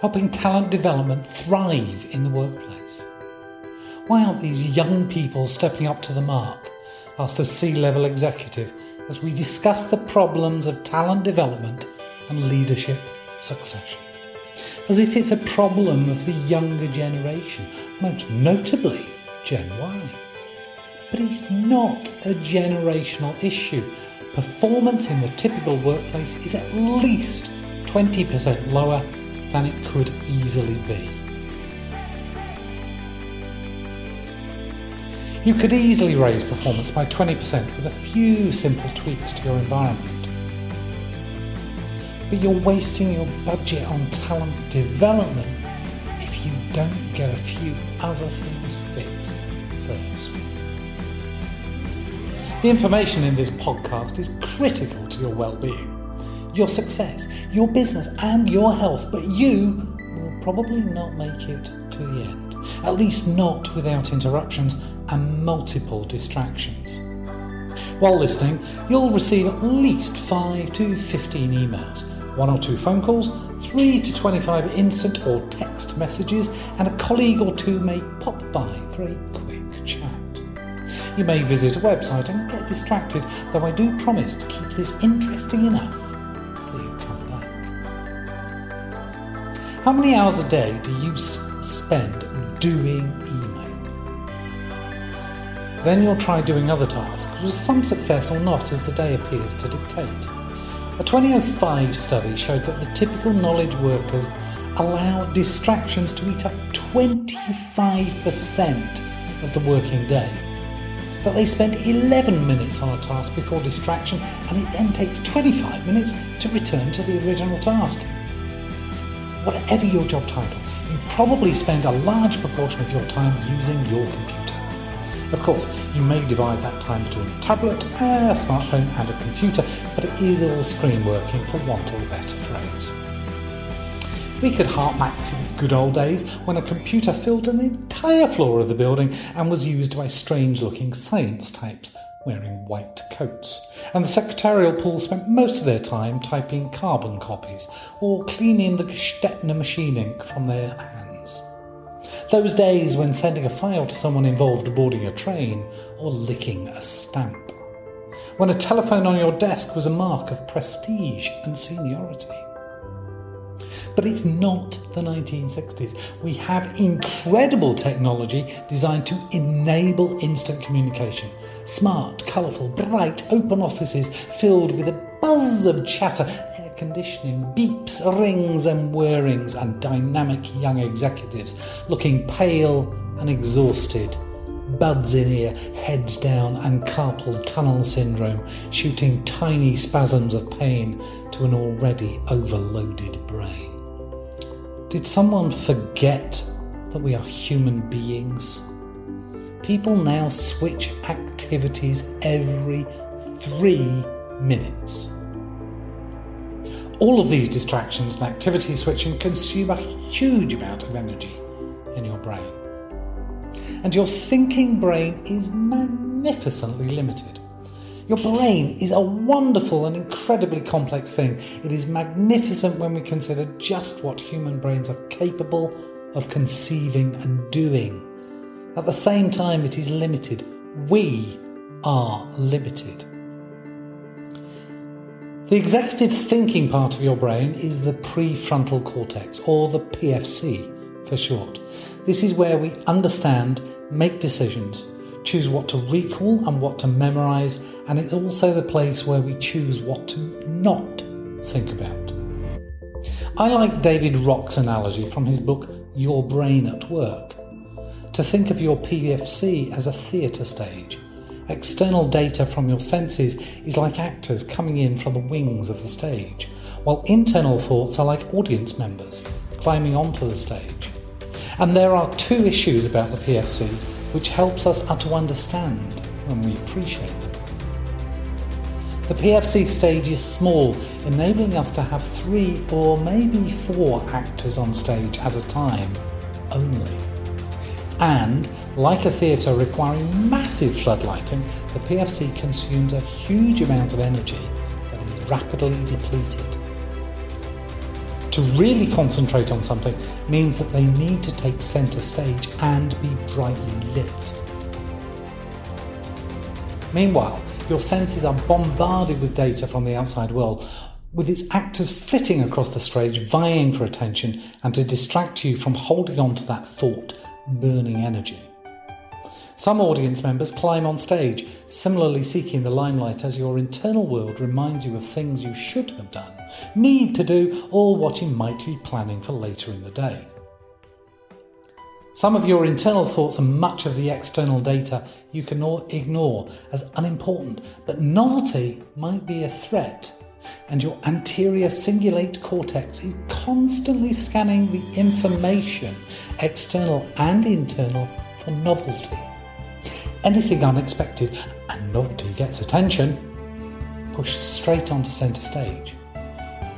helping talent development thrive in the workplace. Why aren't these young people stepping up to the mark? asked a C level executive as we discuss the problems of talent development and leadership succession. As if it's a problem of the younger generation, most notably Gen Y. But it's not a generational issue. Performance in the typical workplace is at least 20% lower than it could easily be. You could easily raise performance by 20% with a few simple tweaks to your environment. But you're wasting your budget on talent development if you don't get a few other things fixed first. The information in this podcast is critical to your well-being, your success, your business and your health, but you will probably not make it to the end. At least not without interruptions and multiple distractions. While listening, you'll receive at least 5 to 15 emails, 1 or 2 phone calls, 3 to 25 instant or text messages, and a colleague or two may pop by for a quick chat. You may visit a website and get distracted, though I do promise to keep this interesting enough How many hours a day do you spend doing email? Then you'll try doing other tasks with some success or not as the day appears to dictate. A 2005 study showed that the typical knowledge workers allow distractions to eat up 25% of the working day. But they spend 11 minutes on a task before distraction and it then takes 25 minutes to return to the original task. Whatever your job title, you probably spend a large proportion of your time using your computer. Of course, you may divide that time between a tablet, a smartphone, and a computer, but it is all screen working for want of a better phrase. We could hark back to the good old days when a computer filled an entire floor of the building and was used by strange looking science types wearing white coats. And the secretarial pool spent most of their time typing carbon copies or cleaning the Gestetner machine ink from their hands. Those days when sending a file to someone involved boarding a train or licking a stamp. When a telephone on your desk was a mark of prestige and seniority. But it's not the 1960s. We have incredible technology designed to enable instant communication. Smart, colourful, bright, open offices filled with a buzz of chatter air conditioning, beeps, rings, and whirrings, and dynamic young executives looking pale and exhausted. Buds in ear, heads down, and carpal tunnel syndrome, shooting tiny spasms of pain to an already overloaded brain. Did someone forget that we are human beings? People now switch activities every three minutes. All of these distractions and activity switching consume a huge amount of energy in your brain. And your thinking brain is magnificently limited. Your brain is a wonderful and incredibly complex thing. It is magnificent when we consider just what human brains are capable of conceiving and doing. At the same time, it is limited. We are limited. The executive thinking part of your brain is the prefrontal cortex, or the PFC for short. This is where we understand, make decisions, choose what to recall and what to memorize, and it's also the place where we choose what to not think about. I like David Rock's analogy from his book Your Brain at Work to think of your PFC as a theatre stage External data from your senses is like actors coming in from the wings of the stage, while internal thoughts are like audience members climbing onto the stage. And there are two issues about the PFC which helps us to understand when we appreciate them. The PFC stage is small, enabling us to have three or maybe four actors on stage at a time only. And, like a theatre requiring massive floodlighting, the PFC consumes a huge amount of energy that is rapidly depleted. To really concentrate on something means that they need to take centre stage and be brightly lit. Meanwhile, your senses are bombarded with data from the outside world, with its actors flitting across the stage, vying for attention and to distract you from holding on to that thought, burning energy. Some audience members climb on stage, similarly seeking the limelight as your internal world reminds you of things you should have done, need to do, or what you might be planning for later in the day. Some of your internal thoughts and much of the external data you can ignore as unimportant, but novelty might be a threat, and your anterior cingulate cortex is constantly scanning the information, external and internal, for novelty anything unexpected and novelty gets attention, push straight onto centre stage.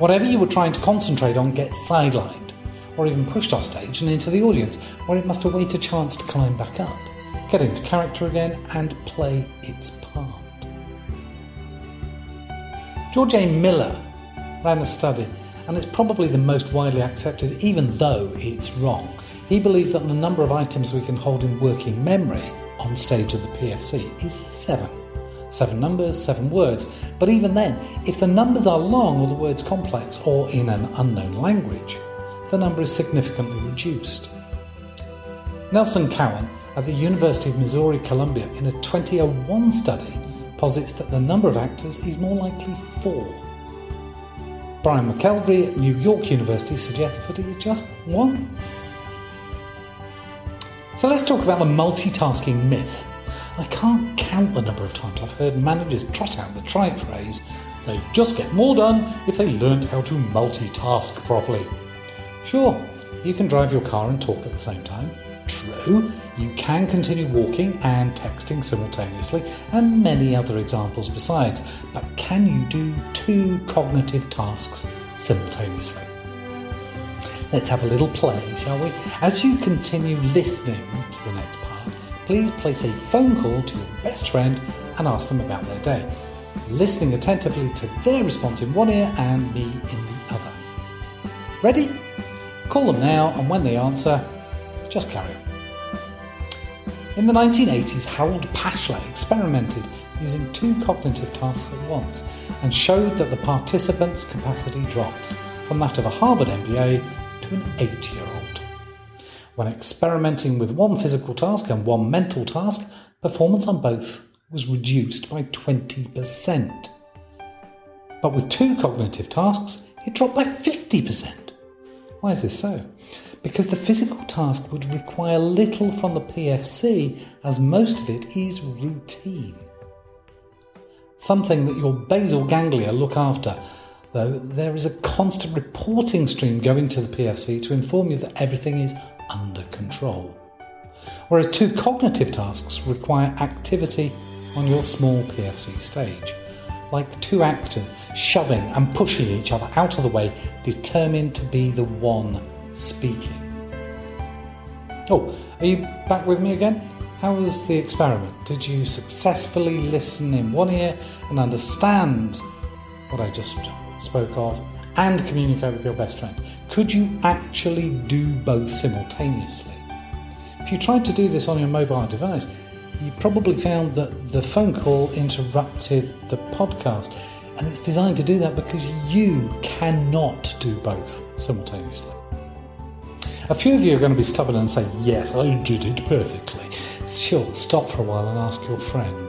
Whatever you were trying to concentrate on gets sidelined, or even pushed off stage and into the audience, where it must await a chance to climb back up, get into character again, and play its part. George A. Miller ran a study, and it's probably the most widely accepted, even though it's wrong. He believed that the number of items we can hold in working memory on stage at the PFC is seven. Seven numbers, seven words. But even then, if the numbers are long or the words complex or in an unknown language, the number is significantly reduced. Nelson Cowan at the University of Missouri Columbia in a 2001 study posits that the number of actors is more likely four. Brian McElree at New York University suggests that it is just one. So let's talk about the multitasking myth. I can't count the number of times I've heard managers trot out the trite phrase, they just get more done if they learnt how to multitask properly. Sure, you can drive your car and talk at the same time. True, you can continue walking and texting simultaneously, and many other examples besides. But can you do two cognitive tasks simultaneously? Let's have a little play, shall we? As you continue listening to the next part, please place a phone call to your best friend and ask them about their day, listening attentively to their response in one ear and me in the other. Ready? Call them now, and when they answer, just carry on. In the 1980s, Harold Pashler experimented using two cognitive tasks at once and showed that the participant's capacity drops from that of a Harvard MBA to an eight year old. When experimenting with one physical task and one mental task, performance on both was reduced by 20%. But with two cognitive tasks, it dropped by 50%. Why is this so? Because the physical task would require little from the PFC, as most of it is routine. Something that your basal ganglia look after though, there is a constant reporting stream going to the PFC to inform you that everything is under control. Whereas two cognitive tasks require activity on your small PFC stage, like two actors shoving and pushing each other out of the way, determined to be the one speaking. Oh, are you back with me again? How was the experiment? Did you successfully listen in one ear and understand what I just spoke of, and communicate with your best friend? Could you actually do both simultaneously? If you tried to do this on your mobile device, you probably found that the phone call interrupted the podcast. And it's designed to do that because you cannot do both simultaneously. A few of you are going to be stubborn and say, Yes, I did it perfectly. Sure, stop for a while and ask your friend.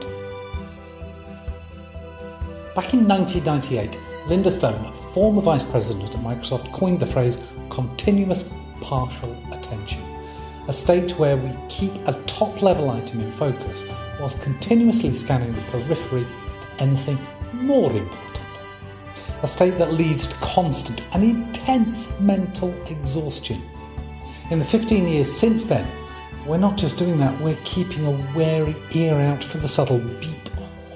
Back in 1998, Linda Stone, former vice president at Microsoft, coined the phrase continuous partial attention, a state where we keep a top level item in focus whilst continuously scanning the periphery for anything more important. A state that leads to constant and intense mental exhaustion. In the 15 years since then, we're not just doing that, we're keeping a wary ear out for the subtle beep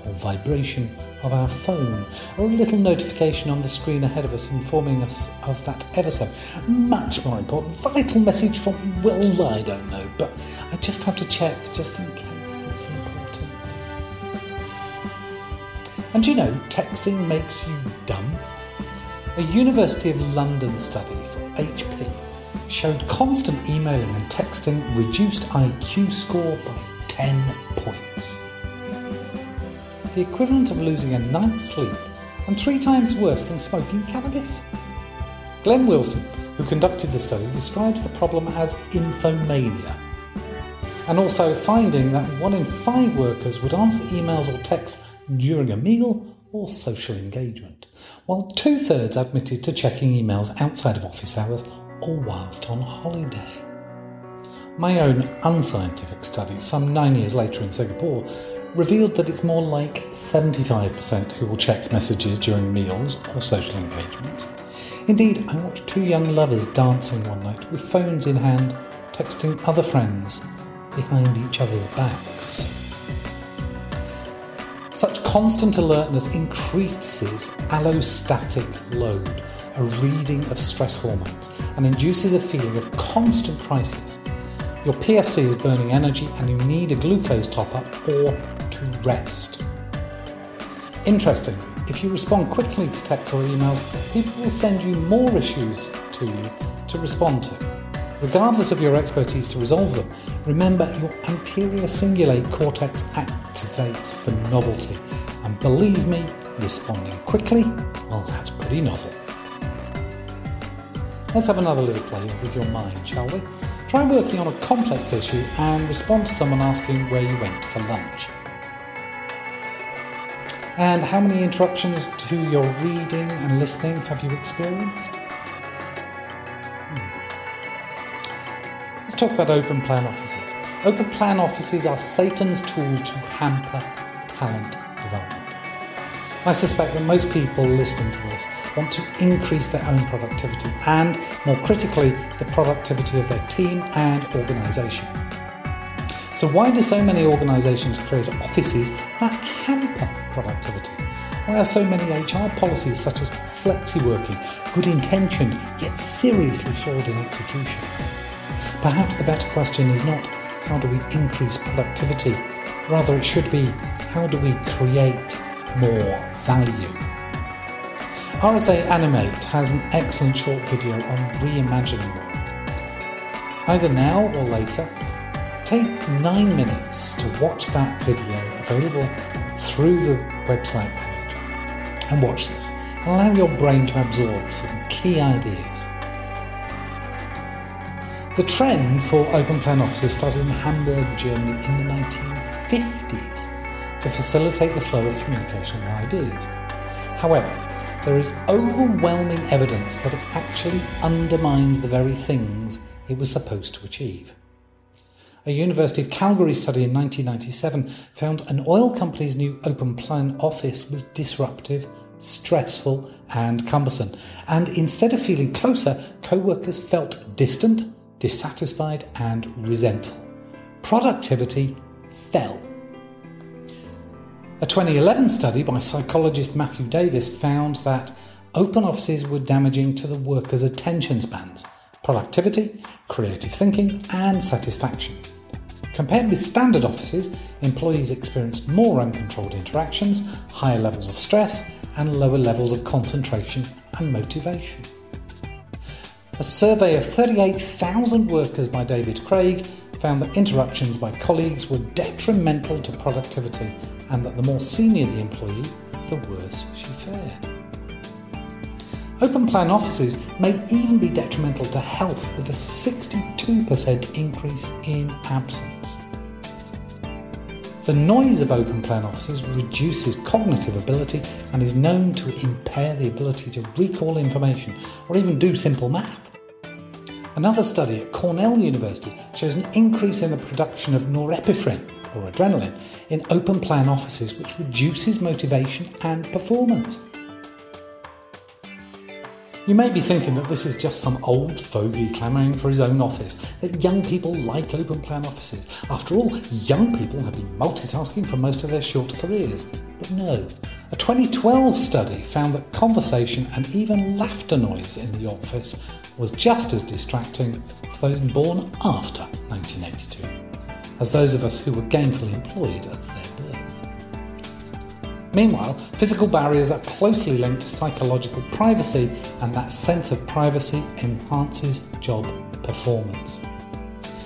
or vibration of our phone, or a little notification on the screen ahead of us informing us of that ever so much more important, vital message from, well, I don't know, but I just have to check just in case it's important. And you know, texting makes you dumb. A University of London study for HP showed constant emailing and texting reduced IQ score by 10 points. The equivalent of losing a night's sleep and three times worse than smoking cannabis. Glenn Wilson, who conducted the study, describes the problem as infomania. And also finding that one in five workers would answer emails or texts during a meal or social engagement, while two thirds admitted to checking emails outside of office hours or whilst on holiday. My own unscientific study, some nine years later in Singapore, revealed that it's more like 75% who will check messages during meals or social engagement. Indeed, I watched two young lovers dancing one night with phones in hand, texting other friends behind each other's backs. Such constant alertness increases allostatic load, a reading of stress hormones, and induces a feeling of constant crisis. Your PFC is burning energy and you need a glucose top up or to rest. Interestingly, if you respond quickly to or emails, people will send you more issues to you to respond to. Regardless of your expertise to resolve them, remember your anterior cingulate cortex activates for novelty. And believe me, responding quickly, well, that's pretty novel. Let's have another little play with your mind, shall we? Try working on a complex issue and respond to someone asking where you went for lunch. And how many interruptions to your reading and listening have you experienced? Hmm. Let's talk about open plan offices. Open plan offices are Satan's tool to hamper talent development. I suspect that most people listening to this want to increase their own productivity and, more critically, the productivity of their team and organisation. So, why do so many organisations create offices that hamper productivity? Why are so many HR policies such as flexi working good intentioned yet seriously flawed in execution? Perhaps the better question is not how do we increase productivity, rather, it should be how do we create more value. RSA Animate has an excellent short video on reimagining work. Either now or later, take nine minutes to watch that video available through the website page and watch this and allow your brain to absorb some key ideas. The trend for open plan offices started in Hamburg, Germany in the 1950s to facilitate the flow of communication and ideas. However, there is overwhelming evidence that it actually undermines the very things it was supposed to achieve. A University of Calgary study in 1997 found an oil company's new open plan office was disruptive, stressful, and cumbersome. And instead of feeling closer, co workers felt distant, dissatisfied, and resentful. Productivity fell. A 2011 study by psychologist Matthew Davis found that open offices were damaging to the workers' attention spans, productivity, creative thinking, and satisfaction. Compared with standard offices, employees experienced more uncontrolled interactions, higher levels of stress, and lower levels of concentration and motivation. A survey of 38,000 workers by David Craig found that interruptions by colleagues were detrimental to productivity and that the more senior the employee, the worse she fared. Open plan offices may even be detrimental to health with a 62% increase in absence. The noise of open plan offices reduces cognitive ability and is known to impair the ability to recall information or even do simple math. Another study at Cornell University shows an increase in the production of norepinephrine, or adrenaline, in open plan offices, which reduces motivation and performance. You may be thinking that this is just some old fogey clamouring for his own office, that young people like open plan offices. After all, young people have been multitasking for most of their short careers. But no, a 2012 study found that conversation and even laughter noise in the office was just as distracting for those born after 1982 as those of us who were gainfully employed at. Meanwhile, physical barriers are closely linked to psychological privacy, and that sense of privacy enhances job performance.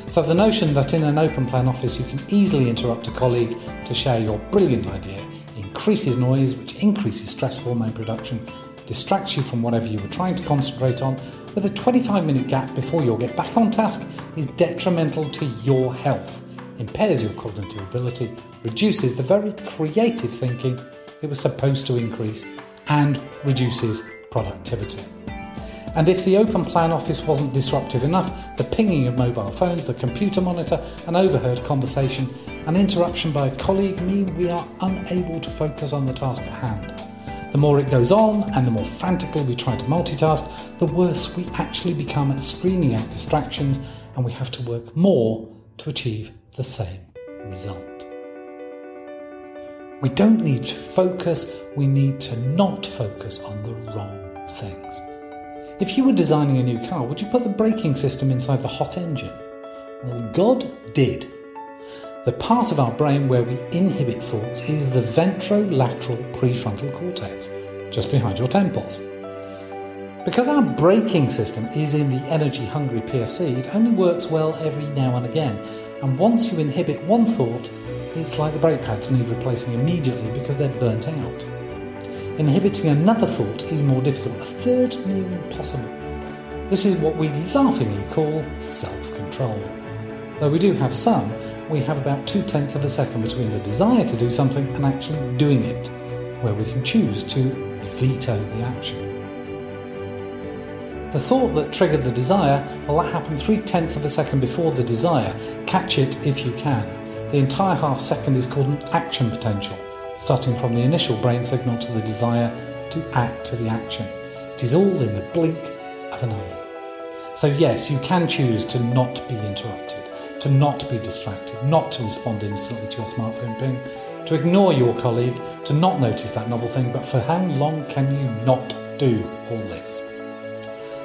So, the notion that in an open plan office you can easily interrupt a colleague to share your brilliant idea increases noise, which increases stress hormone production, distracts you from whatever you were trying to concentrate on, with a 25 minute gap before you get back on task is detrimental to your health, impairs your cognitive ability, reduces the very creative thinking it was supposed to increase, and reduces productivity. And if the open plan office wasn't disruptive enough, the pinging of mobile phones, the computer monitor, an overheard conversation, an interruption by a colleague mean we are unable to focus on the task at hand. The more it goes on and the more frantically we try to multitask, the worse we actually become at screening out distractions and we have to work more to achieve the same result. We don't need to focus, we need to not focus on the wrong things. If you were designing a new car, would you put the braking system inside the hot engine? Well, God did. The part of our brain where we inhibit thoughts is the ventrolateral prefrontal cortex, just behind your temples. Because our braking system is in the energy hungry PFC, it only works well every now and again. And once you inhibit one thought, it's like the brake pads need replacing immediately because they're burnt out. Inhibiting another thought is more difficult, a third near impossible. This is what we laughingly call self control. Though we do have some, we have about two tenths of a second between the desire to do something and actually doing it, where we can choose to veto the action. The thought that triggered the desire, well, that happened three tenths of a second before the desire. Catch it if you can. The entire half second is called an action potential starting from the initial brain signal to the desire to act to the action. It is all in the blink of an eye. So, yes, you can choose to not be interrupted, to not be distracted, not to respond instantly to your smartphone ping, to ignore your colleague, to not notice that novel thing, but for how long can you not do all this?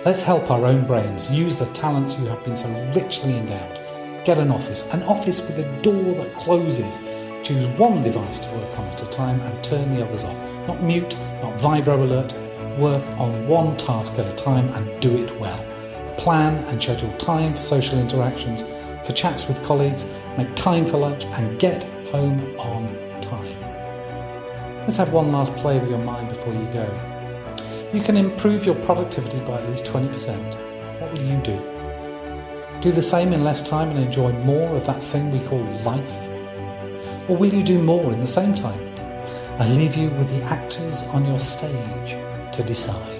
Let's help our own brains use the talents you have been so richly endowed. Get an office, an office with a door that closes Choose one device to work on at a time and turn the others off. Not mute, not vibro alert. Work on one task at a time and do it well. Plan and schedule time for social interactions, for chats with colleagues, make time for lunch, and get home on time. Let's have one last play with your mind before you go. You can improve your productivity by at least 20%. What will you do? Do the same in less time and enjoy more of that thing we call life? Or will you do more in the same time? I leave you with the actors on your stage to decide.